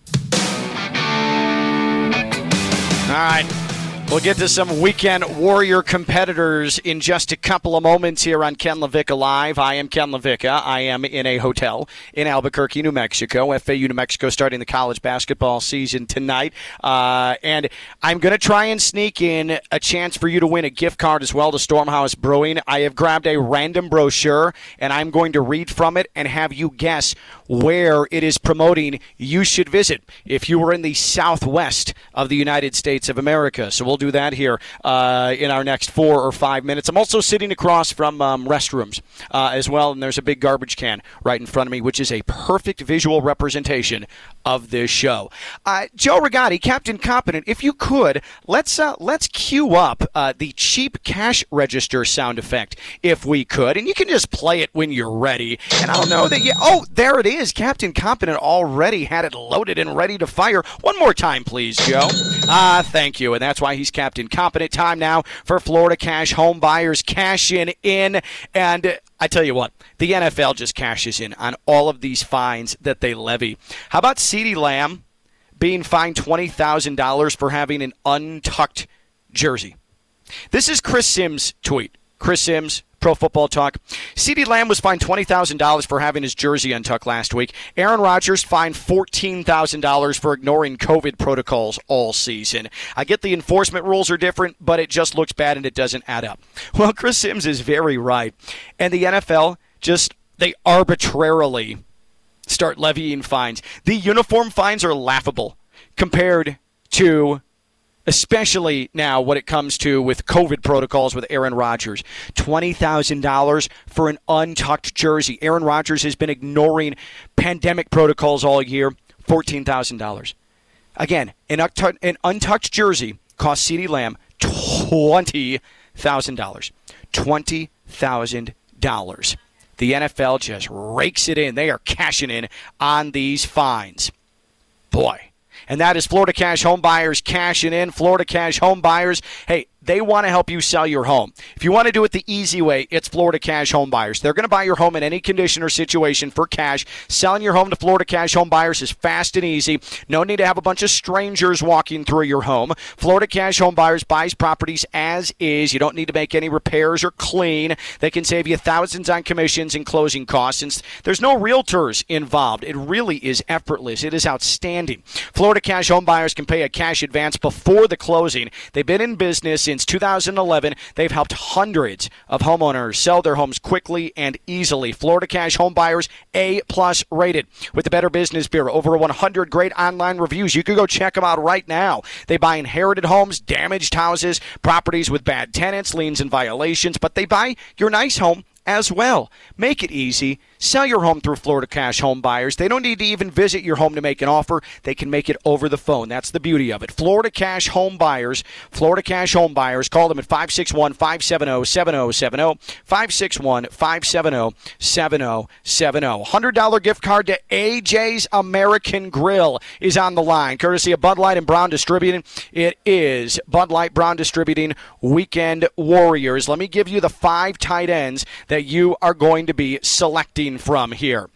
All right. We'll get to some weekend warrior competitors in just a couple of moments here on Ken LaVicka Live. I am Ken LaVicka. I am in a hotel in Albuquerque, New Mexico. FAU New Mexico starting the college basketball season tonight. Uh, and I'm going to try and sneak in a chance for you to win a gift card as well to Stormhouse Brewing. I have grabbed a random brochure and I'm going to read from it and have you guess where it is promoting you should visit if you were in the southwest of the United States of America. So we'll do that here uh, in our next four or five minutes. I'm also sitting across from um, restrooms uh, as well, and there's a big garbage can right in front of me, which is a perfect visual representation of this show. Uh, Joe Rigotti, Captain Competent, if you could, let's uh, let's cue up uh, the cheap cash register sound effect, if we could, and you can just play it when you're ready. And I don't know that you. Oh, there it is. Captain Competent already had it loaded and ready to fire. One more time, please, Joe. Ah, thank you. And that's why he's Captain Competent. Time now for Florida Cash home buyers cashing in. And I tell you what, the NFL just cashes in on all of these fines that they levy. How about CeeDee Lamb being fined $20,000 for having an untucked jersey? This is Chris Sims' tweet. Chris Sims, Pro Football Talk. CeeDee Lamb was fined $20,000 for having his jersey untucked last week. Aaron Rodgers fined $14,000 for ignoring COVID protocols all season. I get the enforcement rules are different, but it just looks bad and it doesn't add up. Well, Chris Sims is very right. And the NFL just they arbitrarily start levying fines. The uniform fines are laughable compared to especially now when it comes to with COVID protocols with Aaron Rodgers. $20,000 for an untucked jersey. Aaron Rodgers has been ignoring pandemic protocols all year. $14,000. Again, an, untucked, an untucked jersey cost CeeDee Lamb $20,000. $20,000. The NFL just rakes it in. They are cashing in on these fines. Boy. And that is Florida Cash Home Buyers cashing in. Florida Cash Home Buyers. Hey, they want to help you sell your home. If you want to do it the easy way, it's Florida Cash Home Buyers. They're going to buy your home in any condition or situation for cash. Selling your home to Florida Cash Home Buyers is fast and easy. No need to have a bunch of strangers walking through your home. Florida Cash Home Buyers buys properties as is. You don't need to make any repairs or clean. They can save you thousands on commissions and closing costs. Since there's no realtors involved, it really is effortless. It is outstanding. Florida Cash Home Buyers can pay a cash advance before the closing. They've been in business since 2011. They've helped hundreds of homeowners sell their homes quickly and easily. Florida Cash Home Buyers A plus rated with the Better Business Bureau. Over 100 great online reviews. You can go check them out right now. They buy inherited homes, damaged houses, properties with bad tenants, liens, and violations, but they buy your nice home as well. Make it easy. Sell your home through Florida Cash Home Buyers. They don't need to even visit your home to make an offer. They can make it over the phone. That's the beauty of it. Florida Cash Home Buyers. Florida Cash Home Buyers. Call them at 561 570 7070. 561 570 7070. $100 gift card to AJ's American Grill is on the line, courtesy of Bud Light and Brown Distributing. It is Bud Light Brown Distributing Weekend Warriors. Let me give you the five tight ends that you are going to be selecting from here.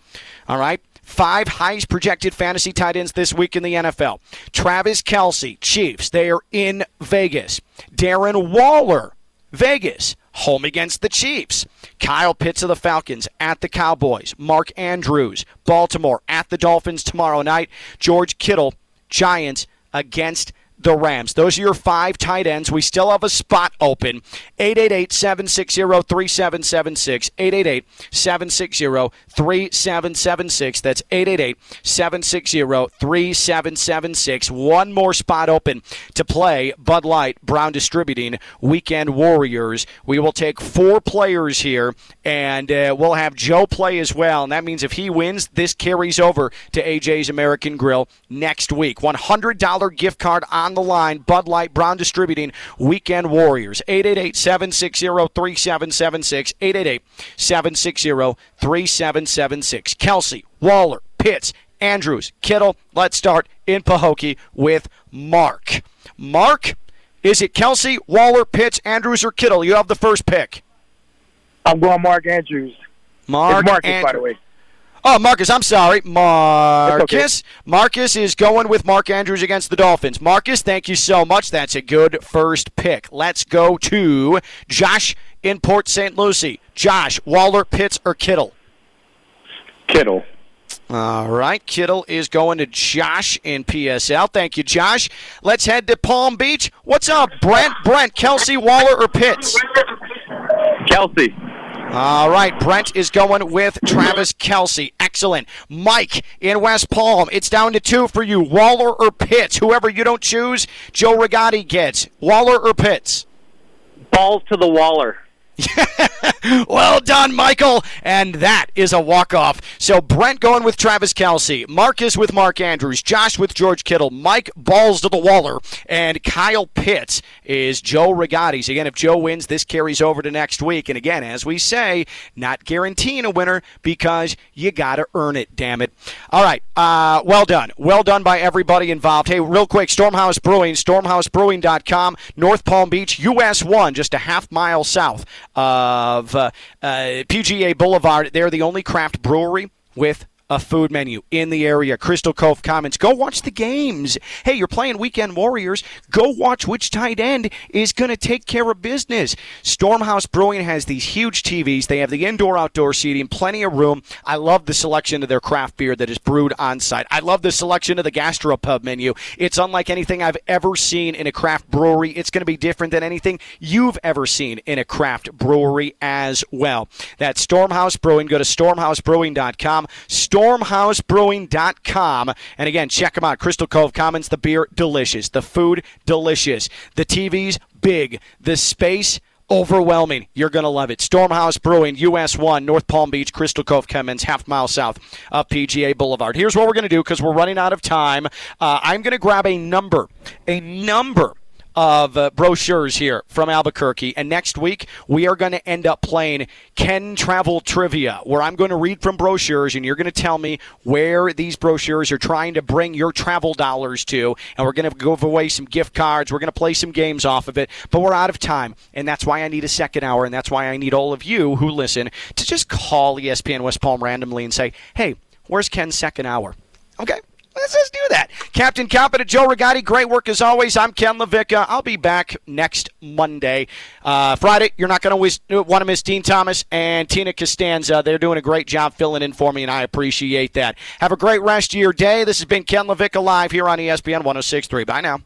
All right. Five highest projected fantasy tight ends this week in the NFL. Travis Kelce, Chiefs. They are in Vegas. Darren Waller, Vegas. Home against the Chiefs. Kyle Pitts of the Falcons at the Cowboys. Mark Andrews, Baltimore at the Dolphins tomorrow night. George Kittle, Giants against the Rams. Those are your five tight ends. We still have a spot open. 888 760 3776. 888 760 3776. That's 888 760 3776. One more spot open to play Bud Light Brown Distributing Weekend Warriors. We will take four players here, and uh, we'll have Joe play as well. And that means if he wins, this carries over to AJ's American Grill next week. $100 gift card on the line. Bud Light Brown Distributing Weekend Warriors. 888 760 3776. 888 760 3776. Kelce, Waller, Pitts, Andrews, Kittle. Let's start in Pahokee with Mark. Mark, is it Kelce, Waller, Pitts, Andrews, or Kittle? You have the first pick. I'm going Mark Andrews. Mark It's Marcus, Andrews. by the way. Oh, Marcus, I'm sorry. Marcus. okay. Marcus is going with Mark Andrews against the Dolphins. Marcus, thank you so much. That's a good first pick. Let's go to Josh in Port St. Lucie. Josh, Waller, Pitts, or Kittle? Kittle. All right. Kittle is going to Josh in PSL. Thank you, Josh. Let's head to Palm Beach. What's up, Brent? Brent, Kelce, Waller, or Pitts? Kelce. All right, Brent is going with Travis Kelce. Excellent. Mike in West Palm. It's down to two for you. Waller or Pitts. Whoever you don't choose, Joe Rigotti gets. Waller or Pitts. Balls to the Waller. well done, Michael. And that is a walk-off. So Brent going with Travis Kelce, Marcus with Mark Andrews, Josh with George Kittle, Mike balls to the Waller, and Kyle Pitts is Joe Rigotti's. Again, if Joe wins, this carries over to next week. And again, as we say, not guaranteeing a winner because you got to earn it, damn it. All right. Uh, well done. Well done by everybody involved. Hey, real quick, Stormhouse Brewing, stormhousebrewing.com, North Palm Beach, US 1, just a half mile south of uh, PGA Boulevard. They're the only craft brewery with a food menu in the area. Crystal Cove Commons. Go watch the games. Hey, you're playing Weekend Warriors. Go watch which tight end is going to take care of business. Stormhouse Brewing has these huge TVs. They have the indoor outdoor seating, plenty of room. I love the selection of their craft beer that is brewed on site. I love the selection of the gastropub menu. It's unlike anything I've ever seen in a craft brewery. It's going to be different than anything you've ever seen in a craft brewery as well. That's Stormhouse Brewing. Go to stormhousebrewing.com. Stormhousebrewing.com. And again, check them out. Crystal Cove Commons, the beer, delicious. The food, delicious. The TVs, big. The space, overwhelming. You're going to love it. Stormhouse Brewing, US 1, North Palm Beach, Crystal Cove Commons, half mile south of PGA Boulevard. Here's what we're going to do because we're running out of time. Uh, I'm going to grab a number, a number of uh, brochures here from Albuquerque. And next week, we are going to end up playing Ken Travel Trivia, where I'm going to read from brochures and you're going to tell me where these brochures are trying to bring your travel dollars to. And we're going to give away some gift cards. We're going to play some games off of it. But we're out of time. And that's why I need a second hour. And that's why I need all of you who listen to just call ESPN West Palm randomly and say, hey, where's Ken's second hour? Okay. Let's just do that. Captain Competent Joe Rigotti, great work as always. I'm Ken LaVicka. I'll be back next Monday. Uh, Friday, you're not going to want to miss Dean Thomas and Tina Costanza. They're doing a great job filling in for me, and I appreciate that. Have a great rest of your day. This has been Ken LaVicka Live here on ESPN 1063. Bye now.